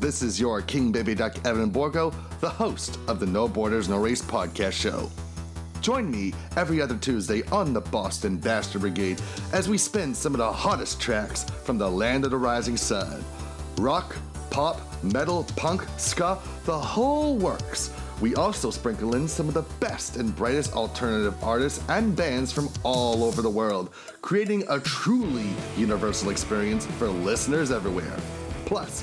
This is your King Baby Duck Evan Borgo, the host of the No Borders, No Race podcast show. Join me every other Tuesday on the Boston Bastard Brigade as we spin some of the hottest tracks from the land of the rising sun. Rock, pop, metal, punk, ska, the whole works. We also sprinkle in some of the best and brightest alternative artists and bands from all over the world, creating a truly universal experience for listeners everywhere. Plus,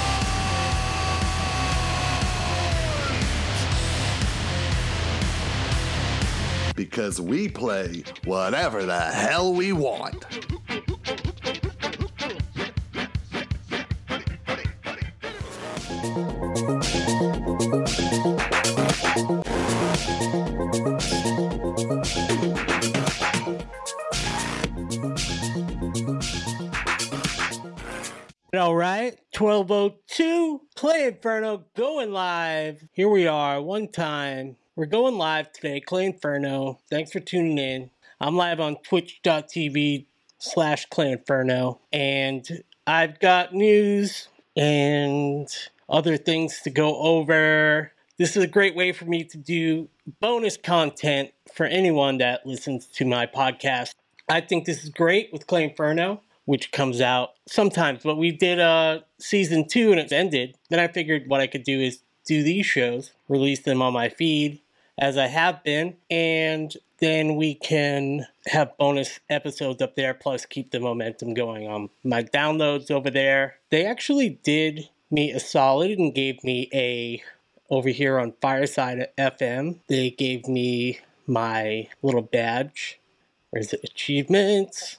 Because we play whatever the hell we want. All right, 1202, Clay Inferno going live. Here we are, one time. We're going live today, Clay Inferno. Thanks for tuning in. I'm live on twitch.tv slash Clay Inferno, and I've got news and other things to go over. This is a great way for me to do bonus content for anyone that listens to my podcast. I think this is great with Clay Inferno which comes out sometimes. But we did uh, season two and it's ended. Then I figured what I could do is do these shows, release them on my feed as I have been, and then we can have bonus episodes up there, plus keep the momentum going on my downloads over there. They actually did me a solid and gave me a over here on Fireside FM. They gave me my little badge. Where's it? Achievements.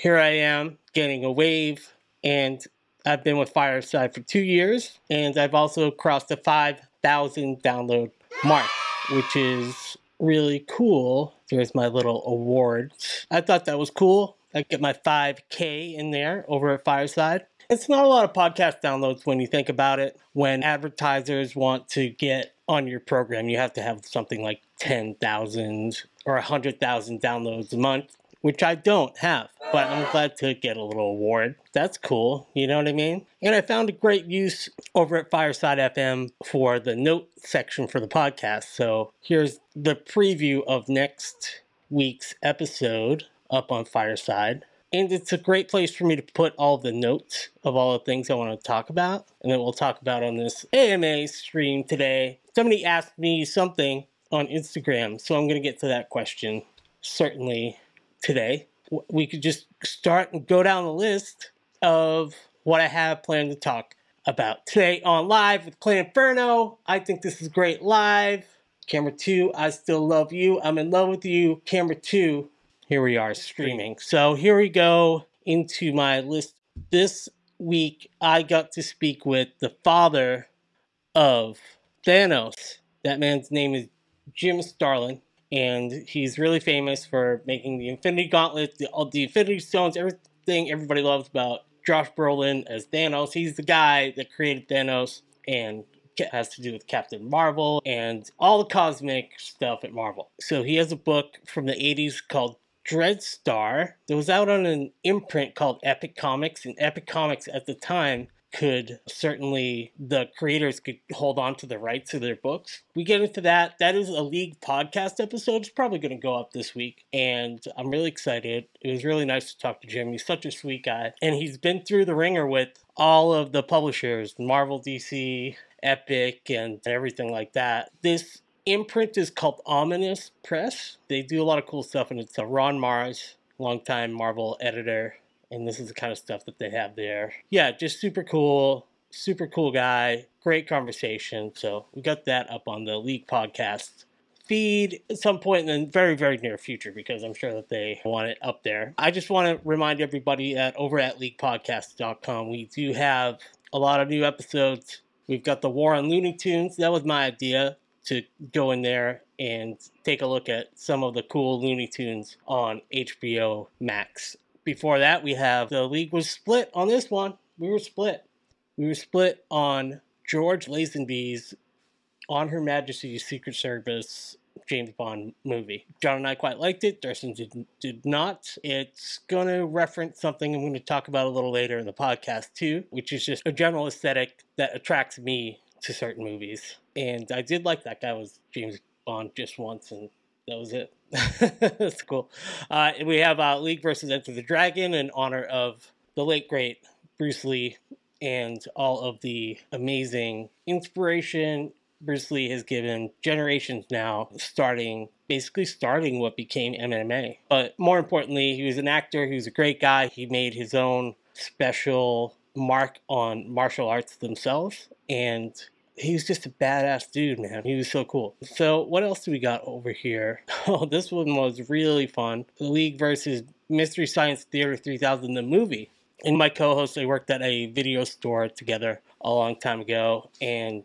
Here I am getting a wave, and I've been with Fireside for two years, and I've also crossed the 5,000 download mark, which is really cool. There's my little awards. I thought that was cool. I get my 5K in there over at Fireside. It's not a lot of podcast downloads when you think about it. When advertisers want to get on your program, you have to have something like 10,000 or 100,000 downloads a month which I don't have, but I'm glad to get a little award. That's cool, you know what I mean? And I found a great use over at Fireside FM for the note section for the podcast. So here's the preview of next week's episode up on Fireside. And it's a great place for me to put all the notes of all the things I want to talk about. And then we'll talk about on this AMA stream today. Somebody asked me something on Instagram, so I'm going to get to that question certainly today. We could just start and go down the list of what I have planned to talk about today on live with Clay Inferno. I think this is great live. Camera two, I still love you. I'm in love with you. Camera two, here we are streaming. So here we go into my list. This week, I got to speak with the father of Thanos. That man's name is Jim Starlin and he's really famous for making the Infinity Gauntlet, the, all the Infinity Stones, everything everybody loves about Josh Brolin as Thanos. He's the guy that created Thanos and has to do with Captain Marvel and all the cosmic stuff at Marvel. So he has a book from the 80s called Dreadstar that was out on an imprint called Epic Comics, and Epic Comics at the time could certainly the creators could hold on to the rights to their books. We get into that. That is a league podcast episode. It's probably going to go up this week, and I'm really excited. It was really nice to talk to Jim. He's such a sweet guy, and he's been through the ringer with all of the publishers, Marvel, DC, Epic, and everything like that. This imprint is called Ominous Press. They do a lot of cool stuff, and it's a Ron Marz, longtime Marvel editor and this is the kind of stuff that they have there. Yeah, just super cool, super cool guy, great conversation. So we got that up on the League podcast feed at some point in the very, very near future because I'm sure that they want it up there. I just want to remind everybody that over at leaguepodcast.com, we do have a lot of new episodes. We've got the War on Looney Tunes. That was my idea. to go in there and take a look at some of the cool Looney Tunes on HBO Max. Before that, we have the league was split on this one. We were split. We were split on George Lazenby's On Her Majesty's Secret Service James Bond movie. John and I quite liked it. Darcy did, did not. It's going to reference something I'm going to talk about a little later in the podcast too, which is just a general aesthetic that attracts me to certain movies. And I did like that guy was James Bond just once, and that was it. That's cool. Uh, we have uh, League versus Enter the Dragon in honor of the late great Bruce Lee and all of the amazing inspiration Bruce Lee has given generations now, starting basically starting what became MMA. But more importantly, he was an actor, he was a great guy. He made his own special mark on martial arts themselves and he was just a badass dude, man. He was so cool. So what else do we got over here? Oh, this one was really fun. The League versus Mystery Science Theater 3000, the movie. And my co-host, I worked at a video store together a long time ago, and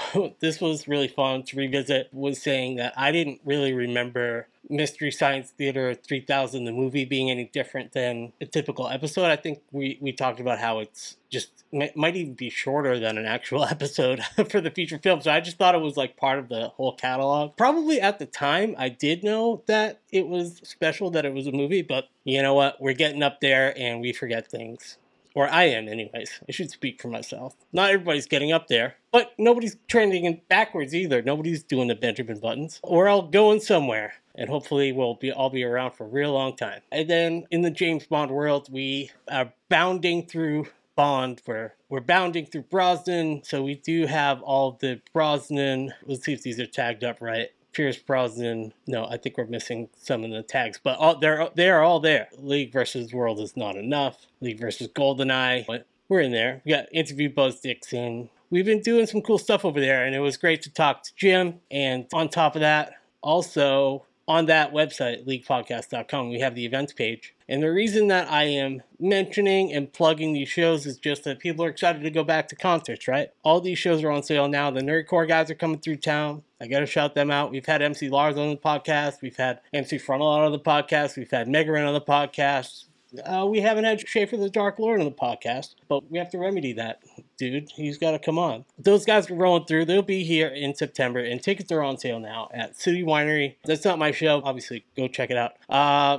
this was really fun to revisit. Was saying that I didn't really remember Mystery Science Theater 3000, the movie, being any different than a typical episode. I think we, we talked about how it's just might even be shorter than an actual episode for the feature film. So I just thought it was like part of the whole catalog. Probably at the time, I did know that it was special, that it was a movie, but you know what? We're getting up there and we forget things. Or I am, anyways. I should speak for myself. Not everybody's getting up there, but nobody's trending backwards either. Nobody's doing the Benjamin Buttons. We're all going somewhere, and hopefully we'll be all be around for a real long time. And then in the James Bond world, we are bounding through Bond. We're we're bounding through Brosnan, so we do have all the Brosnan. Let's see if these are tagged up right. Pierce Brosnan. No, I think we're missing some of the tags, but all, they're they are all there. League versus World is not enough. League versus Goldeneye, but we're in there. We got interview Buzz Dixon. We've been doing some cool stuff over there, and it was great to talk to Jim. And on top of that, also on that website, leaguepodcast.com, we have the events page. And the reason that I am mentioning and plugging these shows is just that people are excited to go back to concerts, right? All these shows are on sale now. The Nerdcore guys are coming through town. I got to shout them out. We've had MC Lars on the podcast. We've had MC Frontal on the podcast. We've had Mega Ran on the podcast. Uh, we haven't had Schaffer the Darklord on the podcast, but we have to remedy that, dude. He's got to come on. Those guys are rolling through. They'll be here in September, and tickets are on sale now at City Winery. That's not my show. Obviously, go check it out. Uh,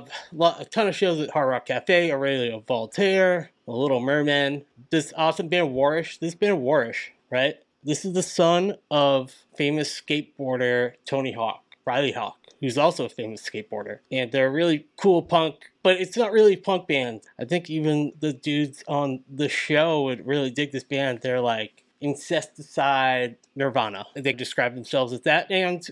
a ton of shows at Hard Rock Cafe, Aurelio Voltaire, The Little Merman. This awesome band Warish. This band Warish, right? This is the son of famous skateboarder Tony Hawk, Riley Hawk who's also a famous skateboarder. And they're really cool punk, but it's not really punk band. I think even the dudes on the show would really dig this band. They're like incesticide Nirvana. They describe themselves as that. And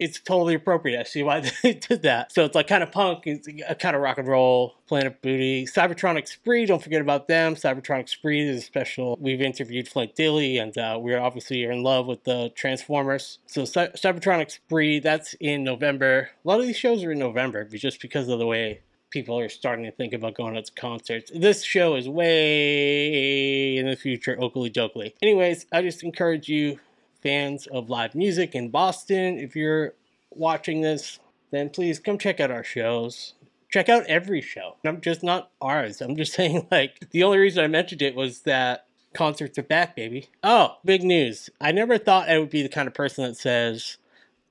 it's totally appropriate. I see why they did that. So it's like kind of punk, it's a kind of rock and roll, Planet Booty. Cybertronic Spree, don't forget about them. Cybertronic Spree is a special. We've interviewed Flint Dille, and uh, we're obviously in love with the Transformers. So Cy- Cybertronic Spree, that's in November. A lot of these shows are in November just because of the way people are starting to think about going out to concerts. This show is way in the future, Oakley Dokley. Anyways, I just encourage you fans of live music in Boston, if you're watching this, then please come check out our shows. Check out every show. I'm just not ours. I'm just saying, like, the only reason I mentioned it was that concerts are back, baby. Oh, big news. I never thought I would be the kind of person that says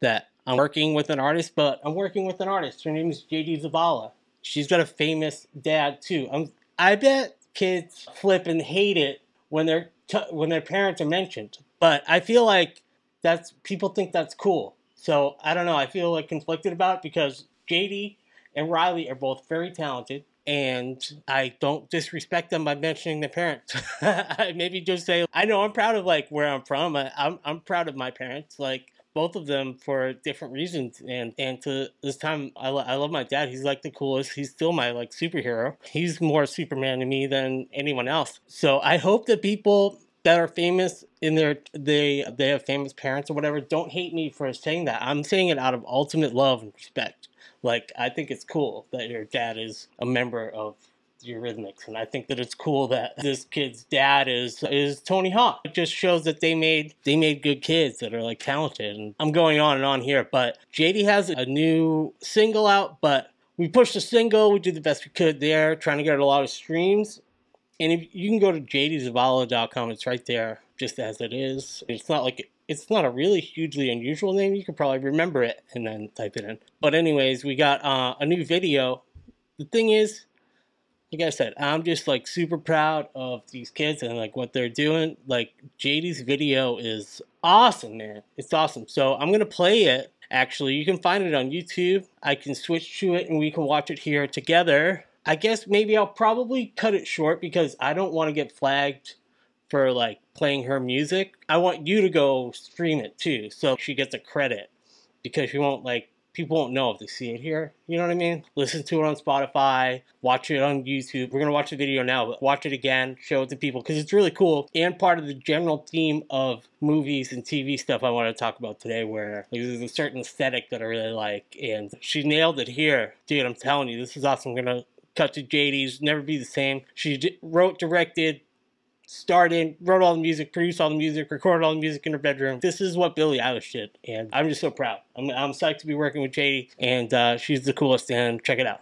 that I'm working with an artist, but I'm working with an artist. Her name is JD Zavala. She's got a famous dad, too. I bet kids flip and hate it when their when their parents are mentioned. But I feel like that's people think that's cool. So I don't know. I feel like conflicted about it because JD and Riley are both very talented, and I don't disrespect them by mentioning their parents. I maybe just say I know I'm proud of like where I'm from. I, I'm I'm proud of my parents. Like both of them for different reasons and and to this time I, lo- I love my dad he's like the coolest he's still my like superhero he's more superman to me than anyone else. So i hope that people that are famous in their they they have famous parents or whatever don't hate me for saying that i'm saying it out of ultimate love and respect. Like i think it's cool that your dad is a member of Eurythmics, and I think that it's cool that this kid's dad is is Tony Hawk. It just shows that they made they made good kids that are like talented. And I'm going on and on here, but JD has a new single out, but we pushed the single, we did the best we could there, trying to get a lot of streams. And if you can go to jdzavala.com, it's right there, just as it is. It's not like it's not a really hugely unusual name. You could probably remember it and then type it in. But anyways, we got uh, a new video. The thing is, like I said, I'm just like super proud of these kids and like what they're doing. Like JD's video is awesome, man. It's awesome. So I'm gonna play it. Actually, you can find it on YouTube. I can switch to it and we can watch it here together. I guess maybe I'll probably cut it short because I don't want to get flagged for like playing her music. I want you to go stream it too, so she gets a credit because she won't like people won't know if they see it here. You know what I mean? Listen to it on Spotify, watch it on YouTube. We're gonna watch the video now, but watch it again, show it to people because it's really cool and part of the general theme of movies and TV stuff I want to talk about today. Where like, there's a certain aesthetic that I really like, and she nailed it here, dude. I'm telling you, this is awesome. I'm gonna cut to JD's Never Be the Same. She wrote, directed, started, wrote all the music, produced all the music, recorded all the music in her bedroom. This is what Billie Eilish did, and I'm just so proud. I'm, I'm psyched to be working with JD, and uh, she's the coolest, and check it out.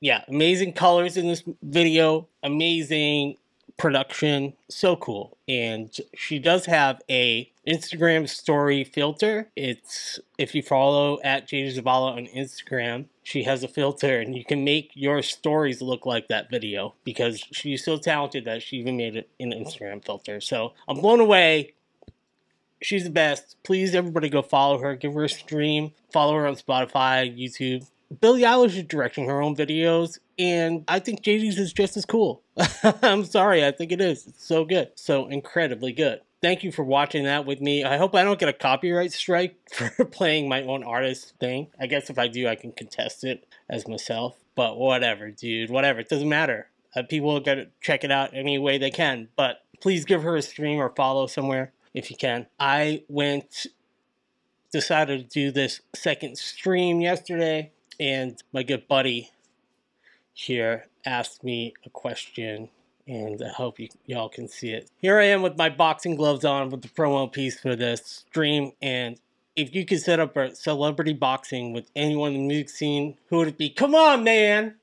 Yeah, amazing colors in this video, amazing production, so cool. And she does have a Instagram story filter. It's if you follow at JD Zavala on Instagram, she has a filter and you can make your stories look like that video because she's so talented that she even made it an Instagram filter. So I'm blown away she's the best. Please, everybody, go follow her. Give her a stream. Follow her on Spotify, YouTube. Billie Eilish is directing her own videos, and I think JD's is just as cool. I'm sorry, I think it is. It's so good. So incredibly good. Thank you for watching that with me. I hope I don't get a copyright strike for playing my own artist thing. I guess if I do, I can contest it as myself. But whatever, dude. Whatever. It doesn't matter. Uh, people are going to check it out any way they can. But please give her a stream or follow somewhere if you can. I went, decided to do this second stream yesterday, and my good buddy here asked me a question, and I hope y'all can see it. Here I am with my boxing gloves on with the promo piece for this stream, and if you could set up a celebrity boxing with anyone in the music scene, who would it be? Come on, man!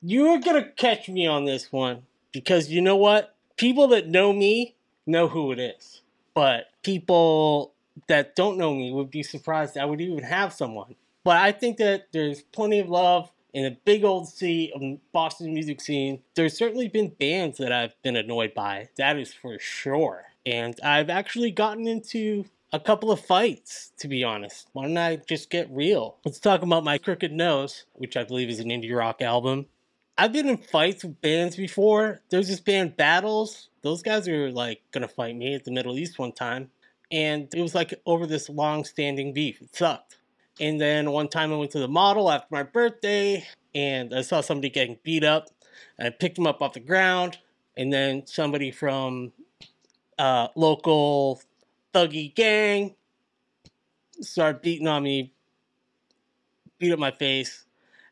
You're gonna catch me on this one. Because you know what? People that know me know who it is but people that don't know me would be surprised I would even have someone. But I think that there's plenty of love in a big old sea of um, Boston music scene. There's certainly been bands that I've been annoyed by, that is for sure. And I've actually gotten into a couple of fights, to be honest. Why don't I just get real? Let's talk about my Crooked Nose, which I believe is an indie rock album. I've been in fights with bands before. There's this band Battles those guys were like gonna fight me at the Middle East one time, and it was like over this long-standing beef. It sucked. And then one time I went to the model after my birthday, and I saw somebody getting beat up. I picked him up off the ground, and then somebody from uh, local thuggy gang started beating on me beat up my face.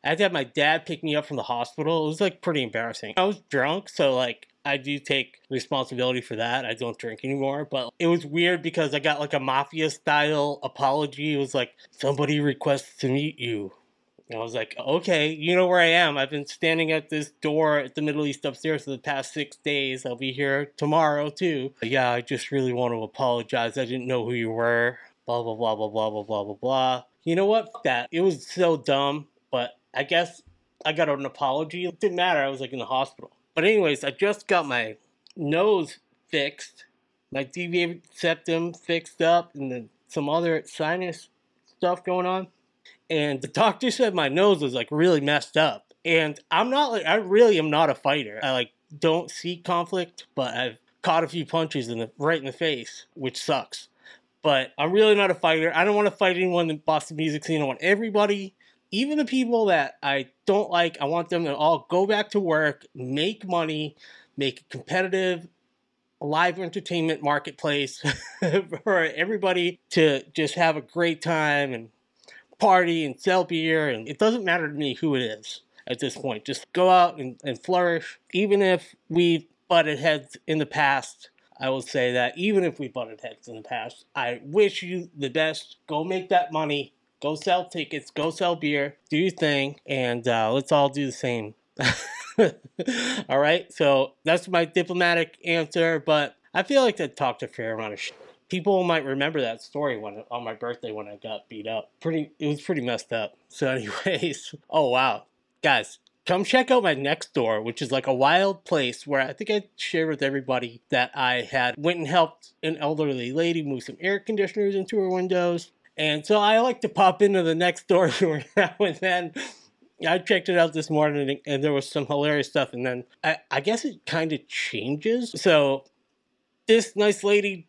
I had to have my dad pick me up from the hospital. It was like pretty embarrassing. I was drunk, so like I do take responsibility for that. I don't drink anymore, but it was weird because I got like a mafia style apology. It was like somebody requests to meet you. And I was like, okay, you know where I am. I've been standing at this door at the Middle East upstairs for the past six days. I'll be here tomorrow too. But yeah, I just really want to apologize. I didn't know who you were. Blah, blah, blah, blah, blah, blah, blah, blah, blah. You know what? That. It was so dumb, but I guess I got an apology. It didn't matter. I was like in the hospital. But anyways, I just got my nose fixed, my deviated septum fixed up, and then some other sinus stuff going on and the doctor said my nose was like really messed up. And I'm not like I really am not a fighter. I like don't seek conflict, but I've caught a few punches in the right in the face, which sucks. But I'm really not a fighter. I don't want to fight anyone in the Boston music scene. I want everybody, even the people that I don't like, I want them to all go back to work, make money, make a competitive live entertainment marketplace for everybody to just have a great time and party and sell beer, and it doesn't matter to me who it is at this point. Just go out and, and flourish. Even if we've butted heads in the past, I will say that even if we butted heads in the past, I wish you the best. Go make that money. Go sell tickets. Go sell beer. Do your thing, and uh, let's all do the same. all right. So that's my diplomatic answer, but I feel like I talked a fair amount of shit people might remember that story when on my birthday when I got beat up. Pretty, it was pretty messed up. So, anyways, oh wow, guys, come check out my next door, which is like a wild place where I think I shared with everybody that I had went and helped an elderly lady move some air conditioners into her windows. And so I like to pop into the next door now and then. I checked it out this morning and there was some hilarious stuff. And then I, I guess it kind of changes. So this nice lady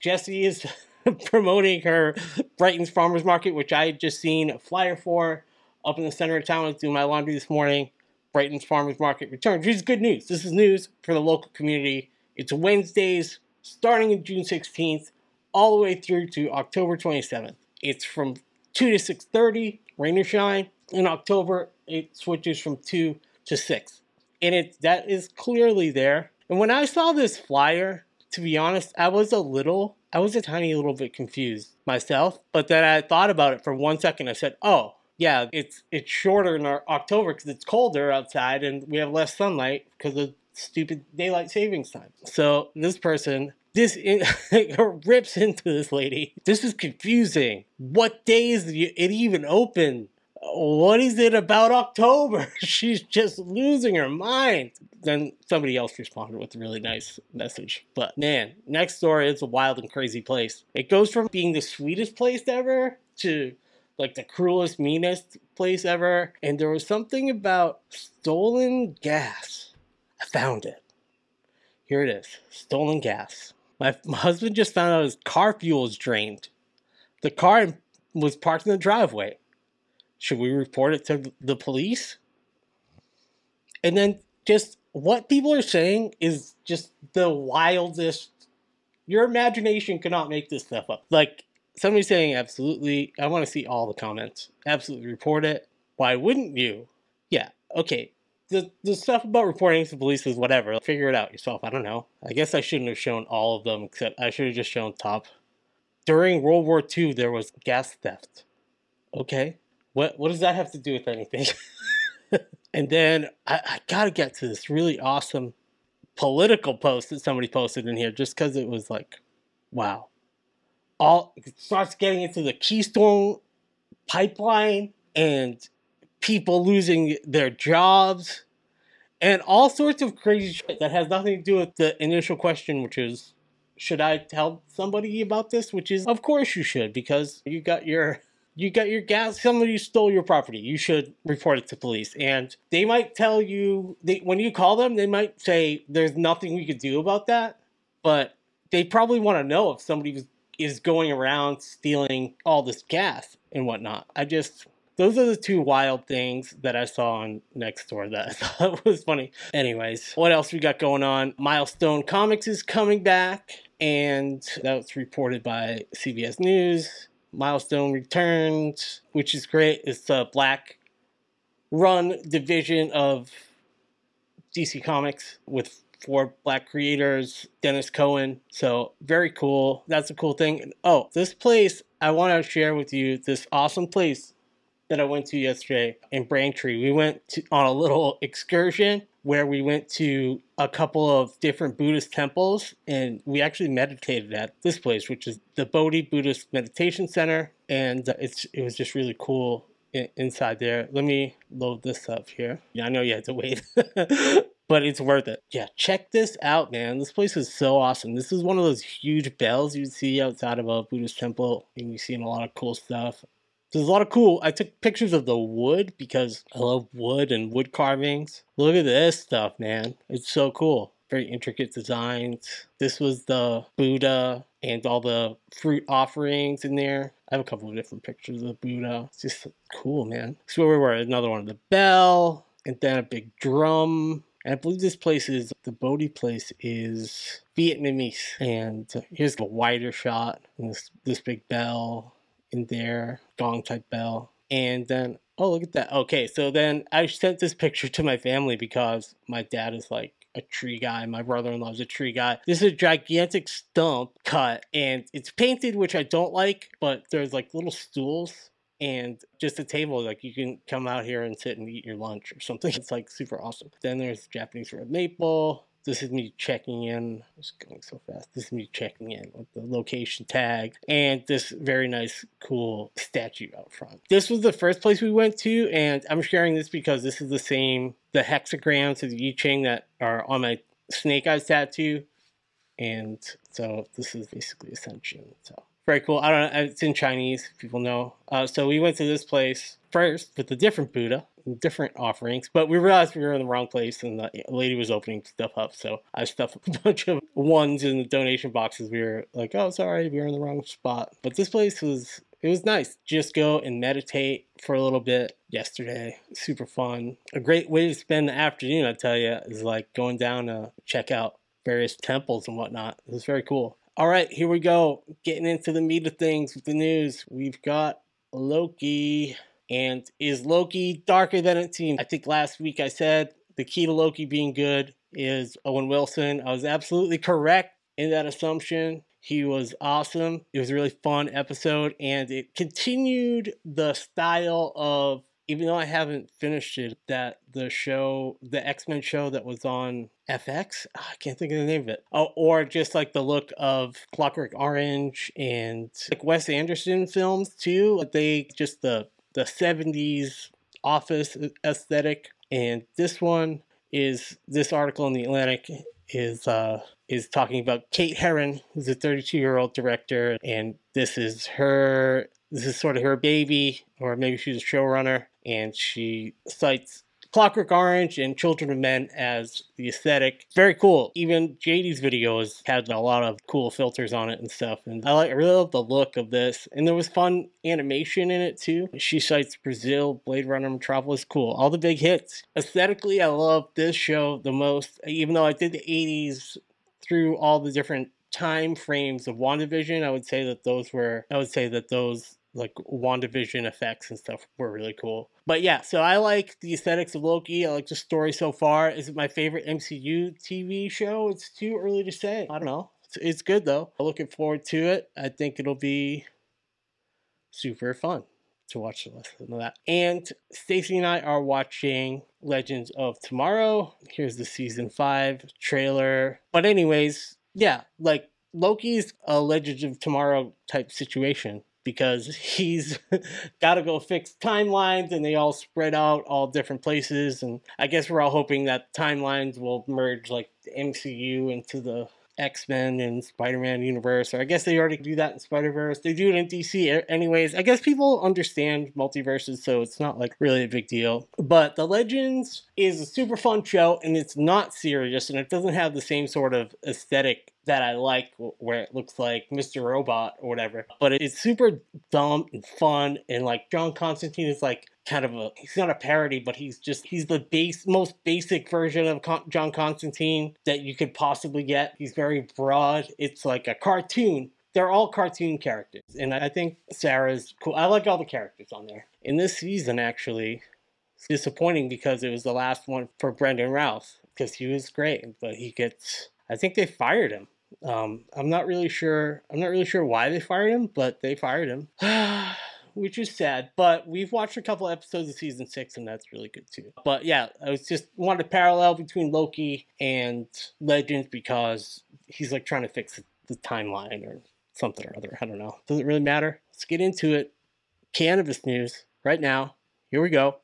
Jessie, is promoting her Brighton's Farmers Market, which I had just seen a flyer for up in the center of town. I was doing my laundry this morning. Brighton's Farmers Market returns, which is good news. This is news for the local community. It's Wednesdays starting in June 16th all the way through to October 27th. It's from 2 to 6.30, rain or shine. In October, it switches from 2 to 6. And it that is clearly there. And when I saw this flyer, to be honest, I was a little, I was a tiny little bit confused myself. But then I thought about it for one second. I said, oh, yeah, it's it's shorter in October because it's colder outside and we have less sunlight because of stupid daylight savings time. So this person, this in, rips into this lady. This is confusing. What days it even open? what is it about October? She's just losing her mind. Then somebody else responded with a really nice message. But man, next door is a wild and crazy place. It goes from being the sweetest place ever to like the cruelest, meanest place ever. And there was something about stolen gas. I found it. Here it is stolen gas. My, husband just found out his car fuel is drained. The car was parked in the driveway should we report it to the police? And then just what people are saying is just the wildest. Your imagination cannot make this stuff up. Like somebody saying, absolutely, I want to see all the comments. Absolutely report it. Why wouldn't you? Yeah, okay. The, the stuff about reporting to police is whatever. Figure it out yourself. I don't know. I guess I shouldn't have shown all of them, except I should have just shown top. During World War II, there was gas theft. Okay. What what does that have to do with anything? and then I, I gotta get to this really awesome political post that somebody posted in here just because it was like, wow. All it starts getting into the Keystone pipeline and people losing their jobs and all sorts of crazy shit that has nothing to do with the initial question, which is, should I tell somebody about this? Which is, of course you should, because you got your you got your gas somebody stole your property. You should report it to police. And they might tell you they when you call them they might say there's nothing we could do about that. But they probably want to know if somebody was, is going around stealing all this gas and whatnot. I just those are the two wild things that I saw on Nextdoor that I thought was funny. Anyways, what else we got going on? Milestone Comics is coming back, and that was reported by CBS News. Milestone Returns, which is great. It's the black run division of DC Comics with four black creators, Denys Cowan. So very cool. That's a cool thing. Oh, this place I want to share with you this awesome place that I went to yesterday in Braintree. We went to, on a little excursion where we went to a couple of different Buddhist temples and we actually meditated at this place, which is the Bodhi Buddhist Meditation Center. And uh, it's it was just really cool inside there. Let me load this up here. Yeah, I know you had to wait. but it's worth it. Yeah, check this out, man. This place is so awesome. This is one of those huge bells you see outside of a Buddhist temple, and you've seen a lot of cool stuff. There's a lot of cool. I took pictures of the wood because I love wood and wood carvings. Look at this stuff, man. It's so cool. Very intricate designs. This was the Buddha and all the fruit offerings in there. I have a couple of different pictures of Buddha. It's just cool, man. So where we were, another one of the bell, and then a big drum and I believe this place is, the Bodhi place is Vietnamese. And here's the wider shot, this, this big bell in there, gong type bell. And then, oh, look at that. Okay, so then I sent this picture to my family because my dad is like a tree guy. My brother-in-law is a tree guy. This is a gigantic stump cut and it's painted, which I don't like, but there's like little stools and just a table like you can come out here and sit and eat your lunch or something it's like super awesome then there's japanese red maple this is me checking in it's going so fast this is me checking in with the location tag and this very nice cool statue out front this was the first place we went to and i'm sharing this because this is the same the hexagrams of the I Ching that are on my snake eyes tattoo and so this is basically ascension so very cool. I don't know. It's in Chinese. People know. Uh, so we went to this place first with a different Buddha, different offerings, but we realized we were in the wrong place and the lady was opening stuff up. So I stuffed a bunch of ones in the donation boxes. We were like, oh, sorry, we were in the wrong spot. But this place was it was nice. Just go and meditate for a little bit yesterday. Super fun. A great way to spend the afternoon, I tell you, is like going down to check out various temples and whatnot. It was very cool. All right, here we go. Getting into the meat of things with the news. We've got Loki. And is Loki darker than it seems? I think last week I said the key to Loki being good is Owen Wilson. I was absolutely correct in that assumption. He was awesome. It was a really fun episode, and it continued the style of even though I haven't finished it, that the show, the X Men show that was on FX, oh, ah, I can't think of the name of it. Oh, or just like the look of Clockwork Orange and like Wes Anderson films too. They just the the seventies office aesthetic, and this one is this article in the Atlantic is uh is talking about Kate Herron, who's a 32 year old director, and this is her this is sort of her baby, or maybe she's a showrunner, and she cites Clockwork Orange and Children of Men as the aesthetic. Very cool. Even JD's videos had a lot of cool filters on it and stuff. And I like I really love the look of this. And there was fun animation in it too. She cites Brazil, Blade Runner, Metropolis. Cool. All the big hits. Aesthetically, I love this show the most. Even though I did the 80s through all the different time frames of WandaVision, I would say that those were I would say that those like WandaVision effects and stuff were really cool. But yeah, so I like the aesthetics of Loki. I like the story so far. Is it my favorite MCU TV show? It's too early to say. I don't know. It's, it's good though. I'm looking forward to it. I think it'll be super fun to watch the rest of that. And Stacy and I are watching Legends of Tomorrow. Here's the season five trailer. But anyways, yeah, like Loki's a Legends of Tomorrow type situation because he's got to go fix timelines and they all spread out all different places. And I guess we're all hoping that timelines will merge like the MCU into the X Men and Spider Man universe, or I guess they already do that in Spider Verse. They do it in DC, anyways. I guess people understand multiverses, so it's not like really a big deal. But The Legends is a super fun show, and it's not serious, and it doesn't have the same sort of aesthetic that I like where it looks like Mr. Robot or whatever. But it's super dumb and fun and like John Constantine is like kind of a he's not a parody but he's just he's the base most basic version of Con- John Constantine that you could possibly get. He's very broad. It's like a cartoon they're all cartoon characters, and I think Sarah's cool. I like all the characters on there. In this season, actually, it's disappointing because it was the last one for Brandon Routh because he was great, but he gets. I think they fired him. Um, I'm not really sure. I'm not really sure why they fired him, but they fired him. which is sad. But we've watched a couple episodes of season six, and that's really good too. But yeah, I was just wanted to parallel between Loki and Legends because he's like trying to fix the timeline or something or other. I don't know. Does it really matter? Let's get into it. Cannabis news right now. Here we go.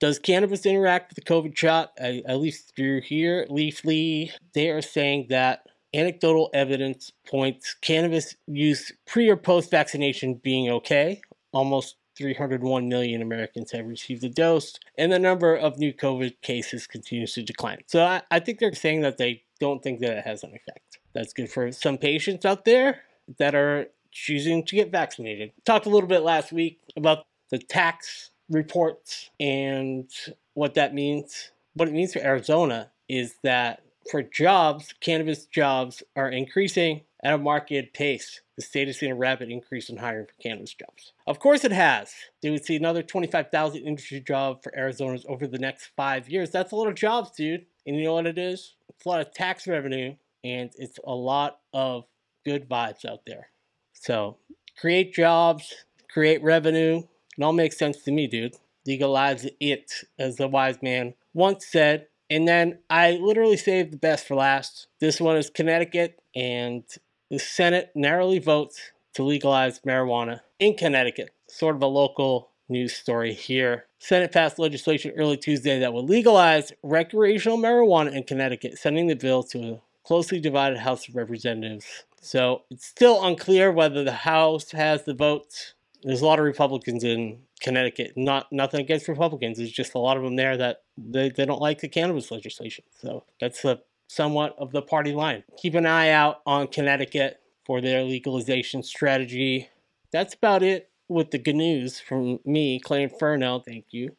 Does cannabis interact with the COVID shot? I, at least through here, Leafly, they are saying that anecdotal evidence points cannabis use pre or post vaccination being okay almost 301 million Americans have received a dose, and the number of new COVID cases continues to decline. So I, I, think they're saying that they don't think that it has an effect. That's good for some patients out there that are choosing to get vaccinated. Talked a little bit last week about the tax reports and what that means. What it means for Arizona is that for jobs, cannabis jobs are increasing at a market pace. The state has seen a rapid increase in hiring for cannabis jobs. Of course it has. They would see another 25,000 industry jobs for Arizonans over the next five years. That's a lot of jobs, dude. And you know what it is? It's a lot of tax revenue and it's a lot of good vibes out there. So create jobs, create revenue. It all makes sense to me, dude. Legalize it, as the wise man once said. And then I literally saved the best for last. This one is Connecticut, and the Senate narrowly votes to legalize marijuana in Connecticut. Sort of a local news story here. Senate passed legislation early Tuesday that would legalize recreational marijuana in Connecticut, sending the bill to a closely divided House of Representatives. So it's still unclear whether the House has the votes. There's a lot of Republicans in Connecticut. Not nothing against Republicans. There's just a lot of them there that they, they don't like the cannabis legislation. So that's a somewhat of the party line. Keep an eye out on Connecticut for their legalization strategy. That's about it with the good news from me, Clay Inferno. Thank you.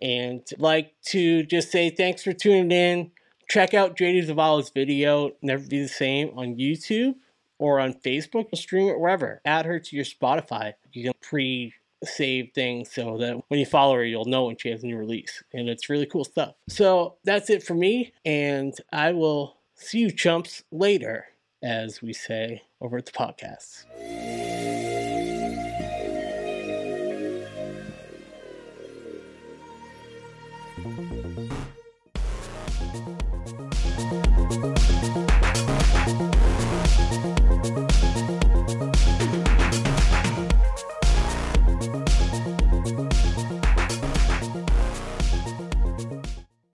And like to just say thanks for tuning in. Check out JD Zavala's video, Never Be the Same, on YouTube or on Facebook. Stream it wherever. Add her to your Spotify. You can pre save things so that when you follow her, you'll know when she has a new release. And it's really cool stuff. So that's it for me. And I will see you chumps later, as we say over at the podcast.